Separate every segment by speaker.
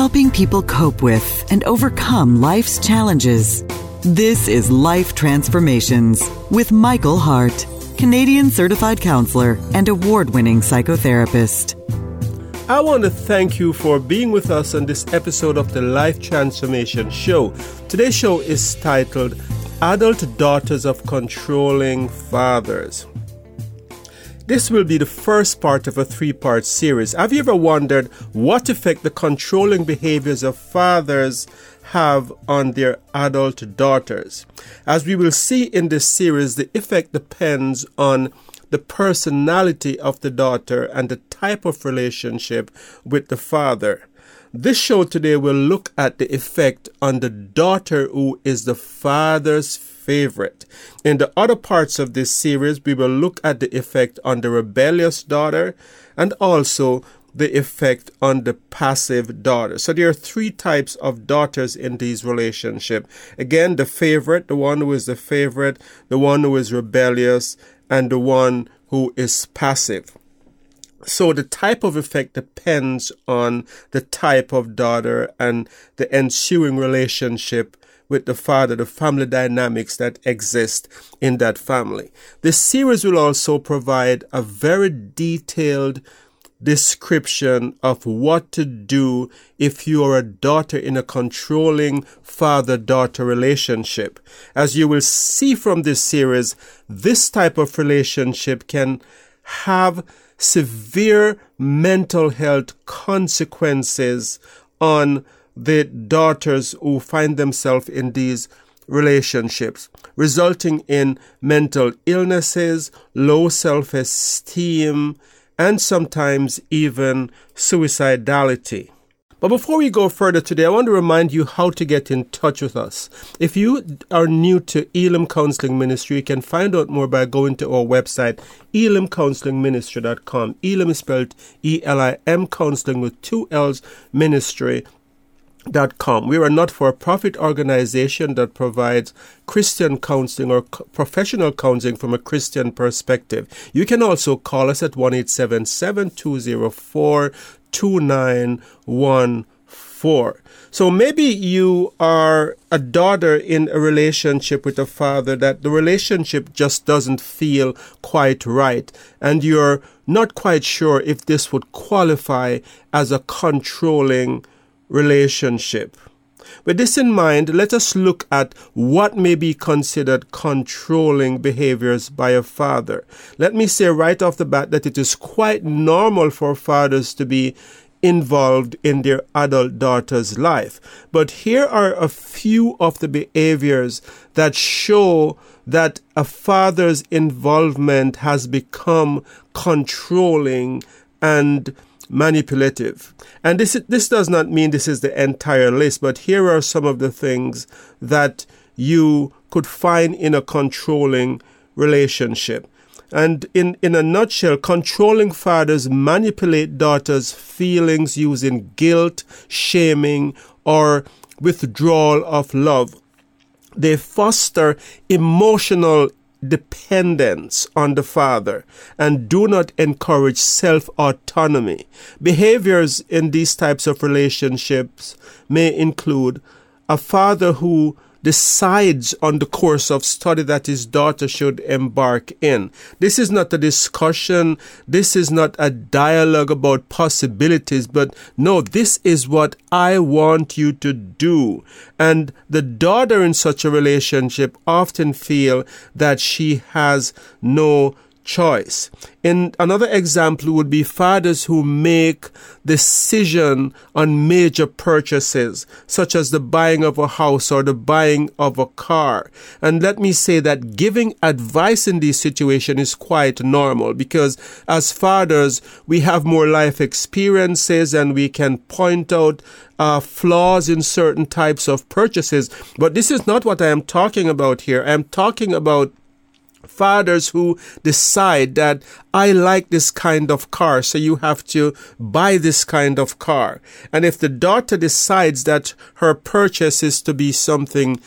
Speaker 1: helping people cope with and overcome life's challenges. This is Life Transformations with Michael Hart, Canadian certified counselor and award winning psychotherapist.
Speaker 2: I want to thank you for being with us on this episode of the Life Transformation Show. Today's show is titled Adult Daughters of Controlling Fathers. This will be the first part of a three part series. Have you ever wondered what effect the controlling behaviors of fathers have on their adult daughters? As we will see in this series, the effect depends on the personality of the daughter and the type of relationship with the father. This show today will look at the effect on the daughter who is the father's favorite. In the other parts of this series, we will look at the effect on the rebellious daughter and also the effect on the passive daughter. So there are three types of daughters in these relationships. Again, the favorite, the one who is the favorite, the one who is rebellious, and the one who is passive. So the type of effect depends on the type of daughter and the ensuing relationship with the father, the family dynamics that exist in that family. This series will also provide a very detailed description of what to do if you are a daughter in a controlling father daughter relationship. As you will see from this series, this type of relationship can have severe mental health consequences on the daughters who find themselves in these relationships, resulting in mental illnesses, low self esteem, and sometimes even suicidality. But before we go further today, I want to remind you how to get in touch with us. If you are new to Elim Counseling Ministry, you can find out more by going to our website, elimcounselingministry.com. Elim is spelled E L I M counseling with two L's ministry Com. We are a not for profit organization that provides Christian counseling or professional counseling from a Christian perspective. You can also call us at 1 204 2914. So maybe you are a daughter in a relationship with a father that the relationship just doesn't feel quite right, and you're not quite sure if this would qualify as a controlling relationship. With this in mind, let us look at what may be considered controlling behaviors by a father. Let me say right off the bat that it is quite normal for fathers to be involved in their adult daughter's life. But here are a few of the behaviors that show that a father's involvement has become controlling and manipulative. And this, this does not mean this is the entire list, but here are some of the things that you could find in a controlling relationship. And in, in a nutshell, controlling fathers manipulate daughters' feelings using guilt, shaming, or withdrawal of love. They foster emotional dependence on the father and do not encourage self autonomy. Behaviors in these types of relationships may include a father who decides on the course of study that his daughter should embark in. This is not a discussion. This is not a dialogue about possibilities, but no, this is what I want you to do. And the daughter in such a relationship often feel that she has no choice. In another example would be fathers who make decision on major purchases, such as the buying of a house or the buying of a car. And let me say that giving advice in these situations is quite normal because as fathers, we have more life experiences and we can point out uh, flaws in certain types of purchases. But this is not what I am talking about here. I am talking about fathers who decide that I like this kind of car, so you have to buy this kind of car. And if the daughter decides that her purchase is to be something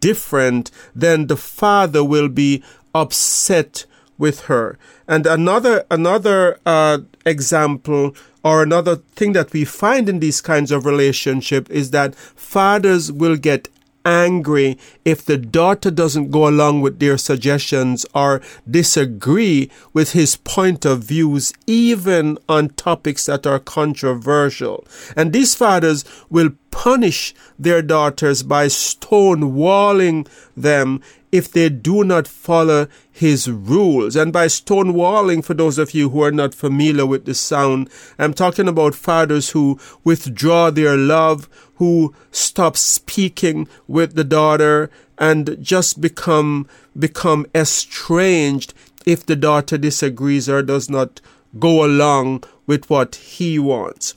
Speaker 2: different, then the father will be upset with her. And another another uh, example or another thing that we find in these kinds of relationship is that fathers will get angry if the daughter doesn't go along with their suggestions or disagree with his point of views, even on topics that are controversial. And these fathers will punish their daughters by stonewalling them if they do not follow his rules. And by stonewalling, for those of you who are not familiar with the sound, I'm talking about fathers who withdraw their love, who stop speaking with the daughter and just become become estranged if the daughter disagrees or does not go along with what he wants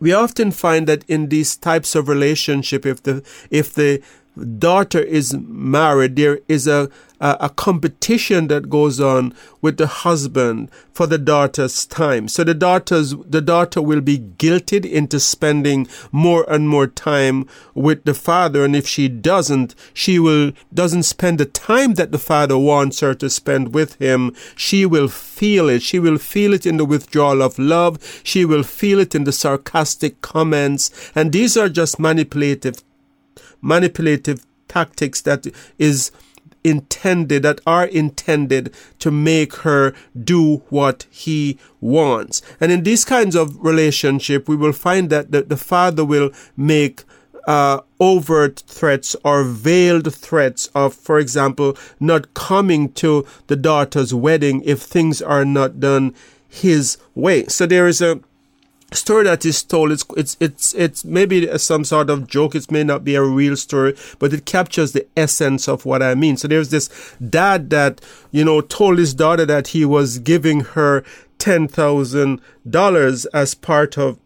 Speaker 2: we often find that in these types of relationship if the if the daughter is married, there is a, a, a, competition that goes on with the husband for the daughter's time. So the daughter's the daughter will be guilted into spending more and more time with the father, and if she doesn't, she will doesn't spend the time that the father wants her to spend with him. She will feel it. She will feel it in the withdrawal of love. She will feel it in the sarcastic comments, and these are just manipulative manipulative tactics that is intended that are intended to make her do what he wants and in these kinds of relationship we will find that the, the father will make uh, overt threats or veiled threats of, for example, not coming to the daughter's wedding if things are not done his way. So there is a story that is told it's it's it's it's maybe some sort of joke it may not be a real story but it captures the essence of what i mean. So there's this dad that you know told his daughter that he was giving her $10,000 as part of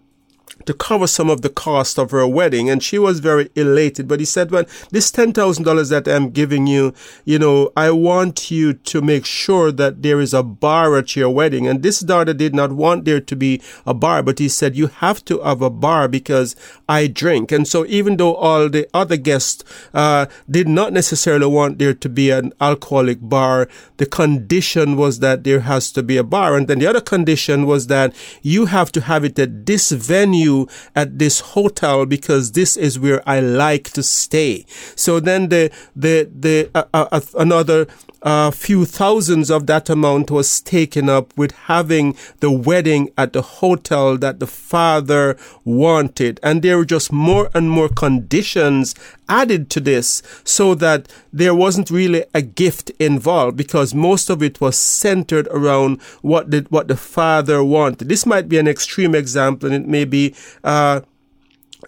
Speaker 2: to cover some of the cost of her wedding. And she was very elated. But he said, well, this $10,000 that I'm giving you, you know, I want you to make sure that there is a bar at your wedding. And this daughter did not want there to be a bar, but he said, you have to have a bar because I drink. And so even though all the other guests, uh, did not necessarily want there to be an alcoholic bar, the condition was that there has to be a bar. And then the other condition was that you have to have it at this venue you at this hotel because this is where I like to stay. So then the the the uh, uh, uh another a few thousands of that amount was taken up with having the wedding at the hotel that the father wanted. And there were just more and more conditions added to this so that there wasn't really a gift involved because most of it was centered around what the, what the father wanted. This might be an extreme example and it may be, uh,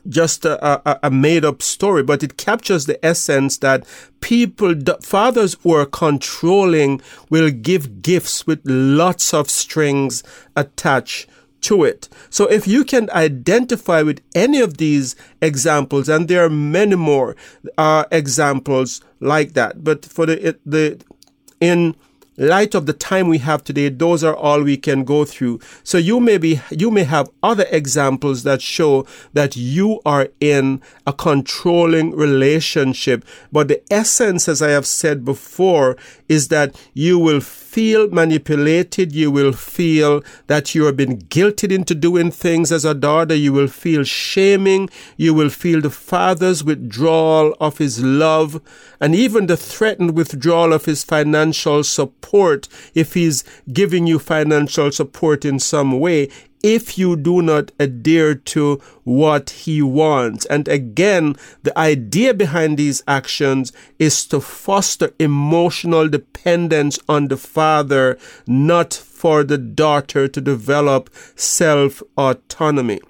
Speaker 2: just a, a, a, made up story, but it captures the essence that people, fathers who are controlling will give gifts with lots of strings attached to it. So if you can identify with any of these examples, and there are many more uh, examples like that, but for the, the, in, light of the time we have today, those are all we can go through. So you may be, you may have other examples that show that you are in a controlling relationship. But the essence, as I have said before, is that you will feel manipulated. You will feel that you have been guilted into doing things as a daughter. You will feel shaming. You will feel the father's withdrawal of his love and even the threatened withdrawal of his financial support if he's giving you financial support in some way if you do not adhere to what he wants. And again, the idea behind these actions is to foster emotional dependence on the father, not for the daughter to develop self autonomy.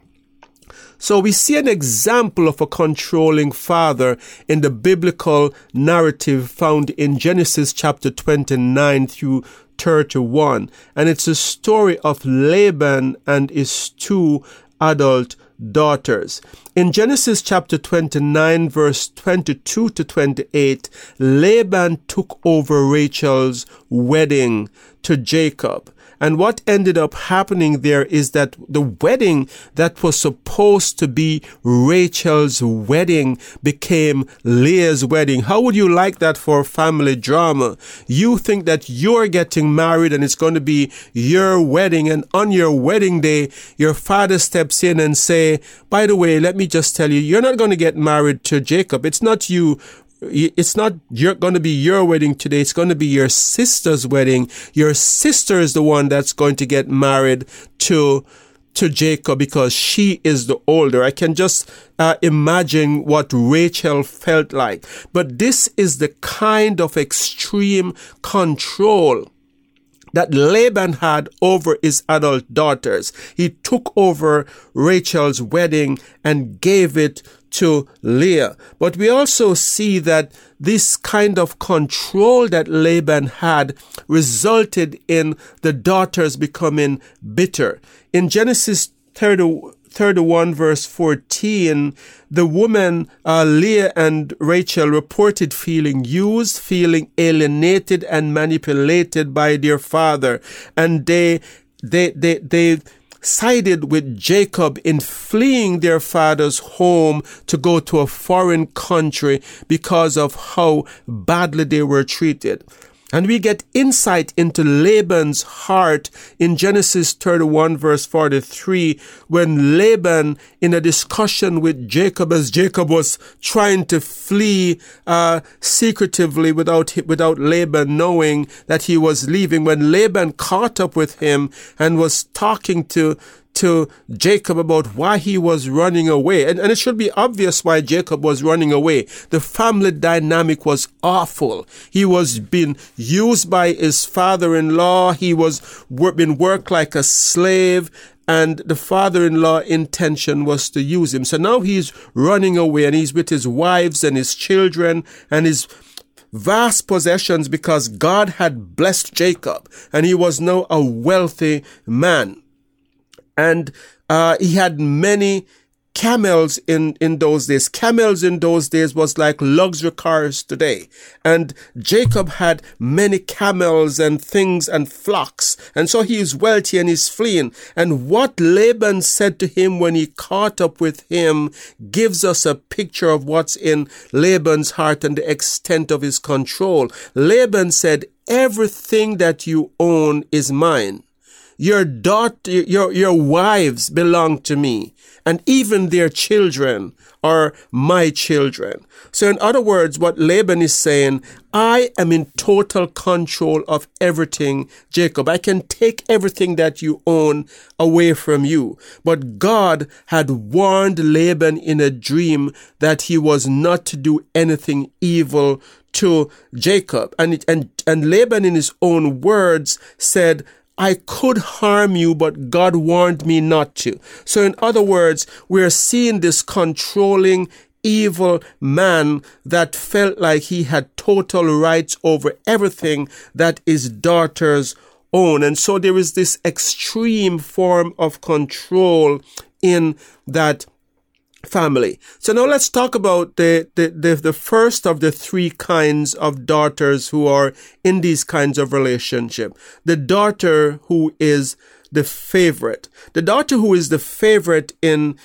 Speaker 2: So we see an example of a controlling father in the biblical narrative found in Genesis chapter 29 through 31. And it's a story of Laban and his two adult daughters. In Genesis chapter 29, verse 22 to 28, Laban took over Rachel's wedding to Jacob. And what ended up happening there is that the wedding that was supposed to be Rachel's wedding became Leah's wedding. How would you like that for family drama? You think that you're getting married and it's going to be your wedding. And on your wedding day, your father steps in and say, by the way, let me just tell you, you're not going to get married to Jacob. It's not you it's not you're going to be your wedding today. It's going to be your sister's wedding. Your sister is the one that's going to get married to to Jacob because she is the older. I can just uh, imagine what Rachel felt like. But this is the kind of extreme control that Laban had over his adult daughters. He took over Rachel's wedding and gave it to Leah. But we also see that this kind of control that Laban had resulted in the daughters becoming bitter. In Genesis 30, 31 verse 14, the woman, uh, Leah and Rachel reported feeling used, feeling alienated and manipulated by their father. And they, they, they, they, sided with Jacob in fleeing their father's home to go to a foreign country because of how badly they were treated. And we get insight into Laban's heart in Genesis 31 verse 43 when Laban in a discussion with Jacob as Jacob was trying to flee uh, secretively without, without Laban knowing that he was leaving. When Laban caught up with him and was talking to to Jacob about why he was running away. And, and it should be obvious why Jacob was running away. The family dynamic was awful. He was being used by his father-in-law. He was being worked like a slave and the father-in-law intention was to use him. So now he's running away and he's with his wives and his children and his vast possessions because God had blessed Jacob and he was now a wealthy man and uh, he had many camels in, in those days. Camels in those days was like luxury cars today. And Jacob had many camels and things and flocks. And so he is wealthy and he's fleeing. And what Laban said to him when he caught up with him gives us a picture of what's in Laban's heart and the extent of his control. Laban said, everything that you own is mine. Your daughter, your, your wives belong to me, and even their children are my children. So in other words, what Laban is saying, I am in total control of everything, Jacob. I can take everything that you own away from you. But God had warned Laban in a dream that he was not to do anything evil to Jacob. And, and, and Laban in his own words said, I could harm you, but God warned me not to. So, in other words, we're seeing this controlling, evil man that felt like he had total rights over everything that his daughters own. And so there is this extreme form of control in that family. So now let's talk about the, the, the, the, first of the three kinds of daughters who are in these kinds of relationship. The daughter who is the favorite. The daughter who is the favorite in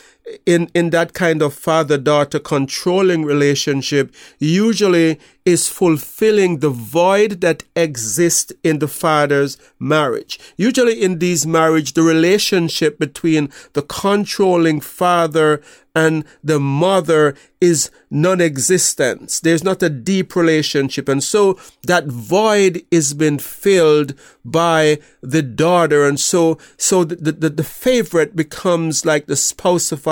Speaker 2: in in that kind of father daughter controlling relationship usually is fulfilling the void that exists in the father's marriage. Usually in these marriage, the relationship between the controlling father and the mother is non-existent. There's not a deep relationship. And so that void is being filled by the daughter. And so, so the, the, the favorite becomes like the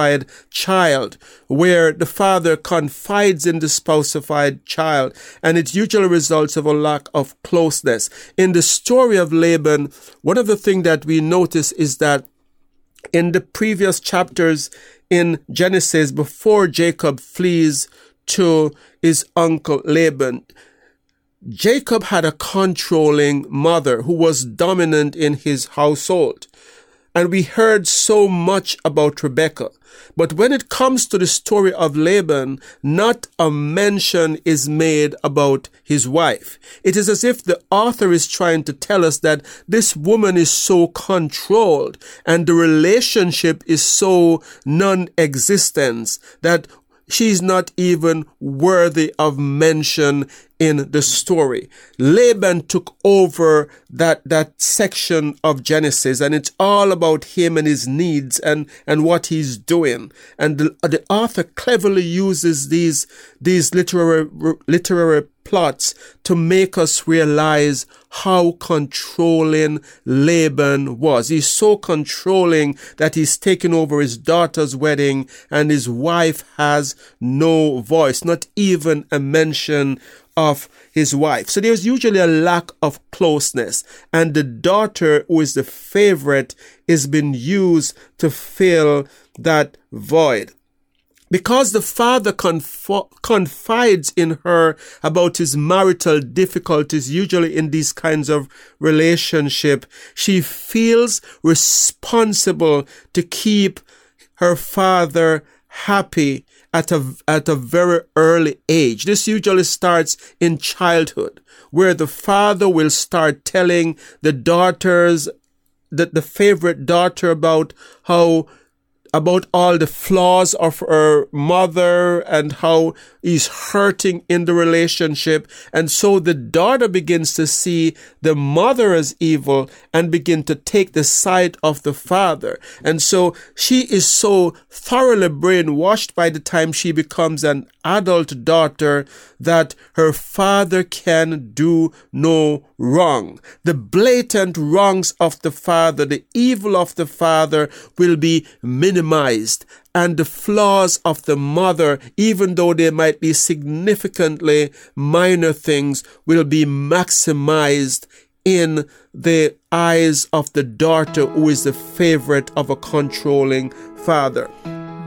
Speaker 2: spousified child where the father confides in the spousified child and it usually results of a lack of closeness. In the story of Laban, one of the things that we notice is that in the previous chapters in Genesis, before Jacob flees to his uncle Laban, Jacob had a controlling mother who was dominant in his household. And we heard so much about Rebecca. But when it comes to the story of Laban, not a mention is made about his wife. It is as if the author is trying to tell us that this woman is so controlled and the relationship is so non-existent that she's not even worthy of mention in the story. Laban took over that, that section of Genesis and it's all about him and his needs and, and what he's doing. And the, the author cleverly uses these, these literary, literary plots to make us realize how controlling Laban was. He's so controlling that he's taken over his daughter's wedding and his wife has no voice, not even a mention of his wife. So there's usually a lack of closeness and the daughter who is the favorite is being used to fill that void. Because the father conf- confides in her about his marital difficulties, usually in these kinds of relationship, she feels responsible to keep her father happy at a, at a very early age. This usually starts in childhood, where the father will start telling the daughters, the, the favorite daughter about how about all the flaws of her mother and how he's hurting in the relationship. And so the daughter begins to see the mother as evil and begin to take the side of the father. And so she is so thoroughly brainwashed by the time she becomes an adult daughter that her father can do no wrong. The blatant wrongs of the father, the evil of the father will be minimized and the flaws of the mother, even though they might be significantly minor things, will be maximized in the eyes of the daughter who is the favorite of a controlling father.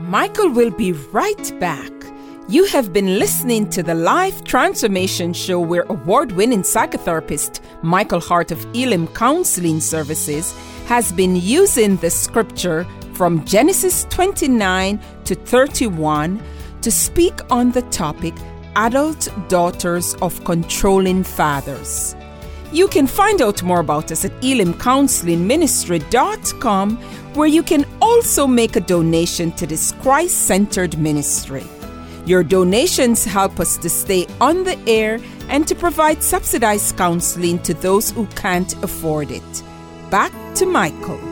Speaker 3: Michael will be right back. You have been listening to the Life Transformation Show where award winning psychotherapist Michael Hart of Elim Counseling Services has been using the scripture from Genesis 29 to 31 to speak on the topic Adult Daughters of Controlling Fathers. You can find out more about us at elimcounselingministry.com, where you can also make a donation to this Christ centered ministry. Your donations help us to stay on the air and to provide subsidized counseling to those who can't afford it. Back to Michael.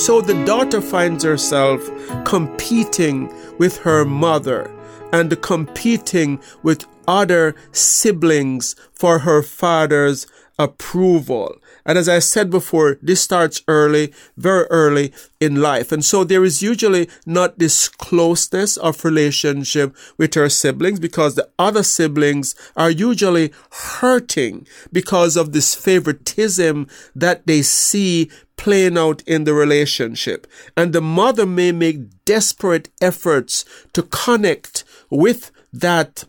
Speaker 2: So the daughter finds herself competing with her mother and competing with other siblings for her father's approval. And as I said before, this starts early, very early in life. And so there is usually not this closeness of relationship with her siblings because the other siblings are usually hurting because of this favoritism that they see playing out in the relationship. And the mother may make desperate efforts to connect with that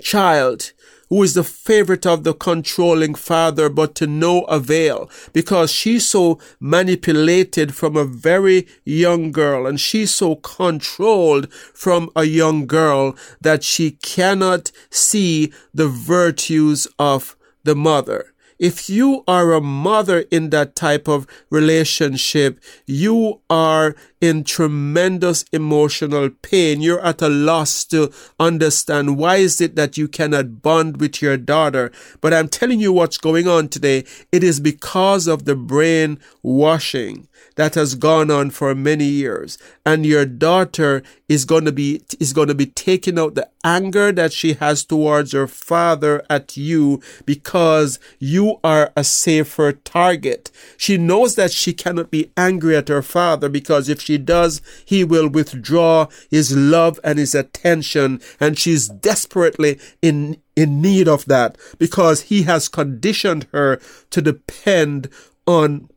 Speaker 2: child who is the favorite of the controlling father, but to no avail because she's so manipulated from a very young girl and she's so controlled from a young girl that she cannot see the virtues of the mother. If you are a mother in that type of relationship, you are in tremendous emotional pain. You're at a loss to understand why is it that you cannot bond with your daughter. But I'm telling you what's going on today. It is because of the brain washing that has gone on for many years and your daughter is going to be is going to be taking out the anger that she has towards her father at you because you are a safer target she knows that she cannot be angry at her father because if she does he will withdraw his love and his attention and she's desperately in in need of that because he has conditioned her to depend on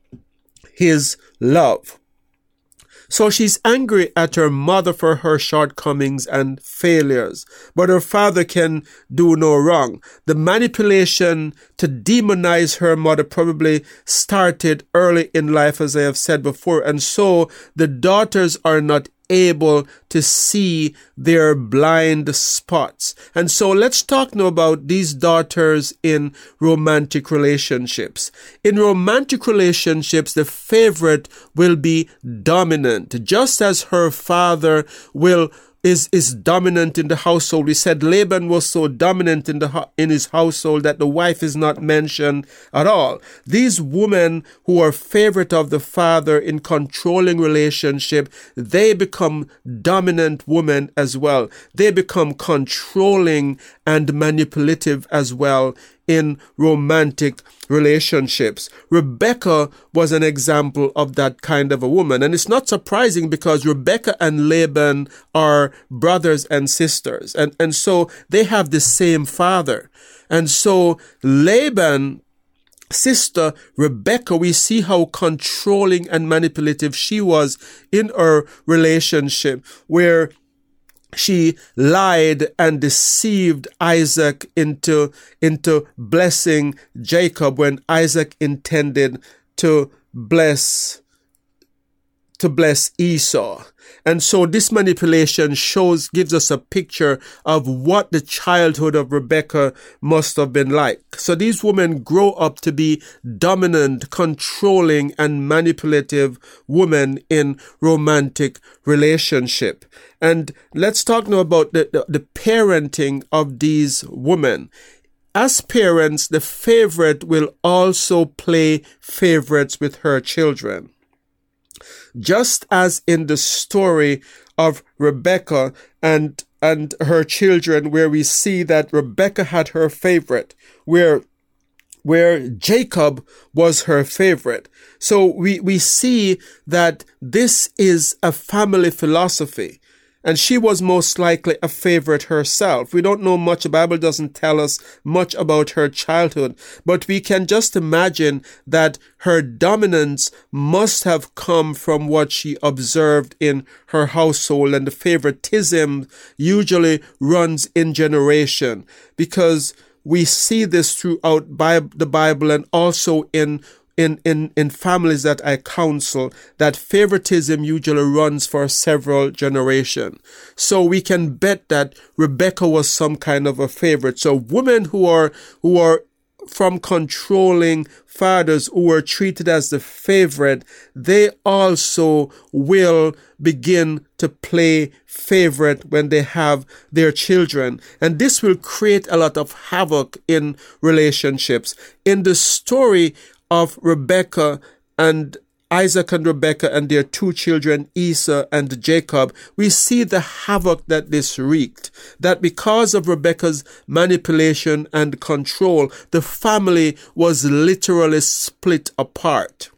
Speaker 2: his love. So she's angry at her mother for her shortcomings and failures, but her father can do no wrong. The manipulation to demonize her mother probably started early in life, as I have said before, and so the daughters are not able to see their blind spots. And so let's talk now about these daughters in romantic relationships. In romantic relationships, the favorite will be dominant, just as her father will is is dominant in the household. We said Laban was so dominant in the in his household that the wife is not mentioned at all. These women who are favorite of the father in controlling relationship, they become dominant women as well. They become controlling and manipulative as well in romantic relationships. Rebecca was an example of that kind of a woman. And it's not surprising because Rebecca and Laban are brothers and sisters. And, and so they have the same father. And so Laban sister Rebecca, we see how controlling and manipulative she was in her relationship, where she lied and deceived Isaac into, into blessing Jacob when Isaac intended to bless, to bless Esau. And so this manipulation shows, gives us a picture of what the childhood of Rebecca must have been like. So these women grow up to be dominant, controlling, and manipulative women in romantic relationship. And let's talk now about the, the, the parenting of these women as parents, the favorite will also play favorites with her children. Just as in the story of Rebecca and and her children, where we see that Rebecca had her favorite, where where Jacob was her favorite. So we, we see that this is a family philosophy and she was most likely a favorite herself. We don't know much. The Bible doesn't tell us much about her childhood, but we can just imagine that her dominance must have come from what she observed in her household and the favoritism usually runs in generation because we see this throughout the Bible and also in in, in, in families that I counsel that favoritism usually runs for several generations. So we can bet that Rebecca was some kind of a favorite. So women who are, who are from controlling fathers who were treated as the favorite, they also will begin to play favorite when they have their children. And this will create a lot of havoc in relationships. In the story of Rebecca and Isaac and Rebecca and their two children, Esau and Jacob, we see the havoc that this wreaked. That because of Rebecca's manipulation and control, the family was literally split apart.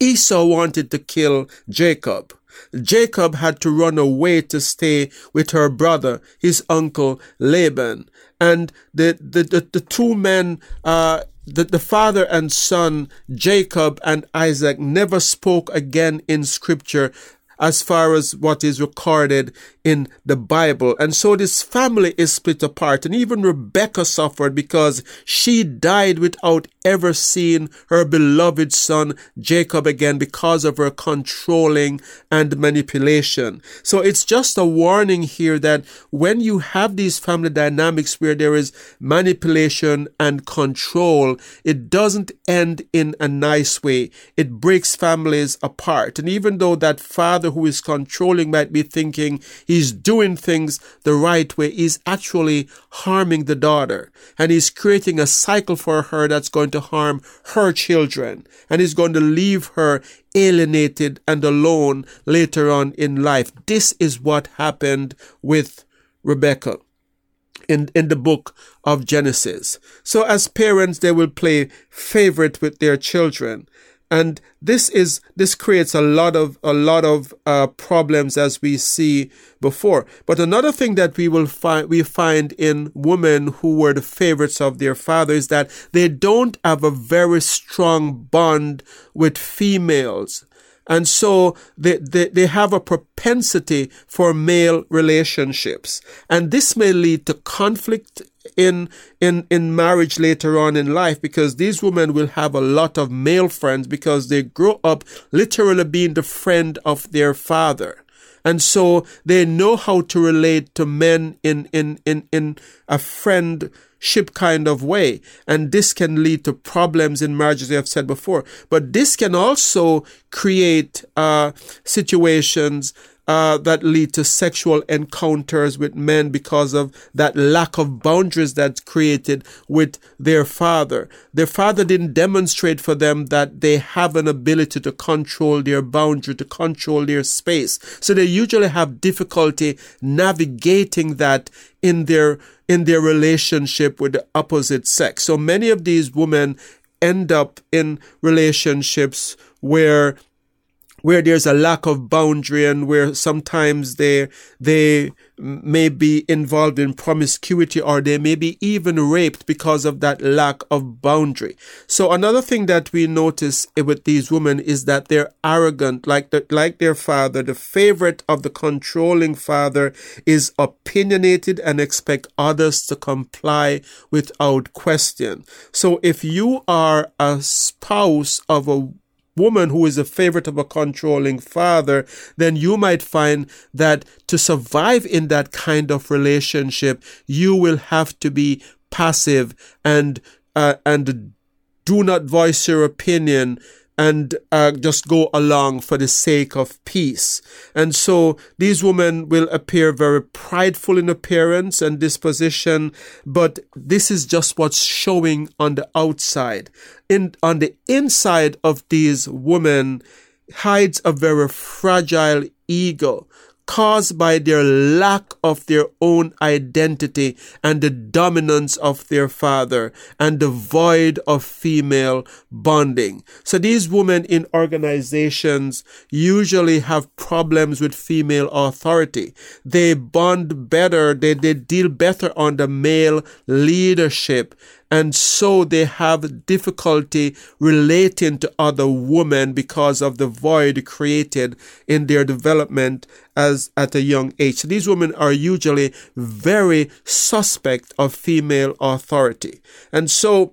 Speaker 2: Esau wanted to kill Jacob. Jacob had to run away to stay with her brother, his uncle Laban. And the, the, the, the two men, uh, the, the father and son, Jacob and Isaac, never spoke again in scripture as far as what is recorded in the Bible. And so this family is split apart. And even Rebecca suffered because she died without ever seen her beloved son Jacob again because of her controlling and manipulation. So it's just a warning here that when you have these family dynamics where there is manipulation and control, it doesn't end in a nice way. It breaks families apart. And even though that father who is controlling might be thinking he's doing things the right way, he's actually harming the daughter. And he's creating a cycle for her that's going to harm her children. And is going to leave her alienated and alone later on in life. This is what happened with Rebecca in, in the book of Genesis. So as parents, they will play favorite with their children and this is this creates a lot of a lot of uh, problems as we see before but another thing that we will find we find in women who were the favorites of their father is that they don't have a very strong bond with females And so they, they, they have a propensity for male relationships. And this may lead to conflict in in in marriage later on in life because these women will have a lot of male friends because they grow up literally being the friend of their father. And so they know how to relate to men in in in in a friendship kind of way. And this can lead to problems in marriages i have said before. But this can also create uh, situations uh, that lead to sexual encounters with men because of that lack of boundaries that's created with their father. Their father didn't demonstrate for them that they have an ability to control their boundary, to control their space. So they usually have difficulty navigating that in their in their relationship with the opposite sex. So many of these women end up in relationships where where there's a lack of boundary and where sometimes they they may be involved in promiscuity or they may be even raped because of that lack of boundary. So another thing that we notice with these women is that they're arrogant, like the, like their father. The favorite of the controlling father is opinionated and expect others to comply without question. So if you are a spouse of a woman who is a favorite of a controlling father, then you might find that to survive in that kind of relationship, you will have to be passive and uh, and do not voice your opinion and uh, just go along for the sake of peace. And so these women will appear very prideful in appearance and disposition, but this is just what's showing on the outside. In, on the inside of these women hides a very fragile ego caused by their lack of their own identity and the dominance of their father and the void of female bonding. So these women in organizations usually have problems with female authority. They bond better, they, they deal better under male leadership and so they have difficulty relating to other women because of the void created in their development as at a young age. These women are usually very suspect of female authority. And so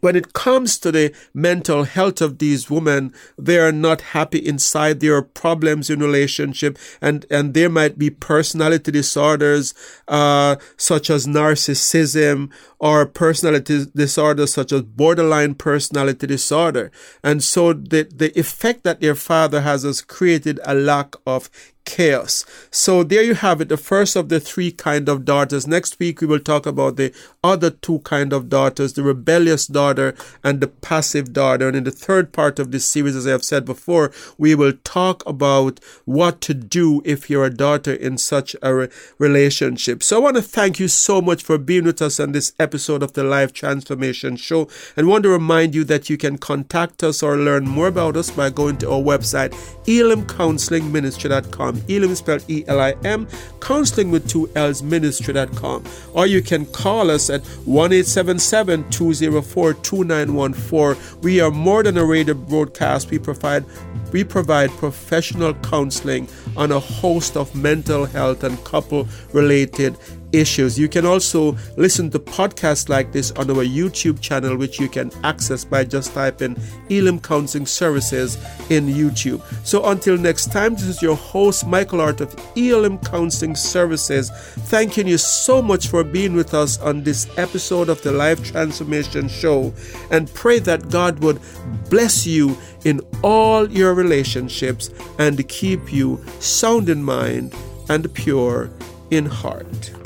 Speaker 2: when it comes to the mental health of these women, they are not happy inside. There are problems in relationship, and and there might be personality disorders, uh, such as narcissism or personality disorders such as borderline personality disorder. And so the the effect that their father has has created a lack of chaos. So there you have it, the first of the three kind of daughters. Next week we will talk about the other two kind of daughters, the rebellious daughter and the passive daughter. And in the third part of this series, as I have said before, we will talk about what to do if you're a daughter in such a re- relationship. So I want to thank you so much for being with us on this episode of the Life Transformation Show and want to remind you that you can contact us or learn more about us by going to our website, elimcounselingministry.com Elim spelled E L I M, counseling with two L's ministry.com. Or you can call us at 1 877 204 2914. We are more than a radio broadcast. We provide we provide professional counseling on a host of mental health and couple related issues. You can also listen to podcasts like this on our YouTube channel, which you can access by just typing Elim Counseling Services in YouTube. So until next time, this is your host, Michael Art of Elim Counseling Services, thanking you so much for being with us on this episode of the Life Transformation Show and pray that God would bless you in all your relationships and keep you sound in mind and pure in heart.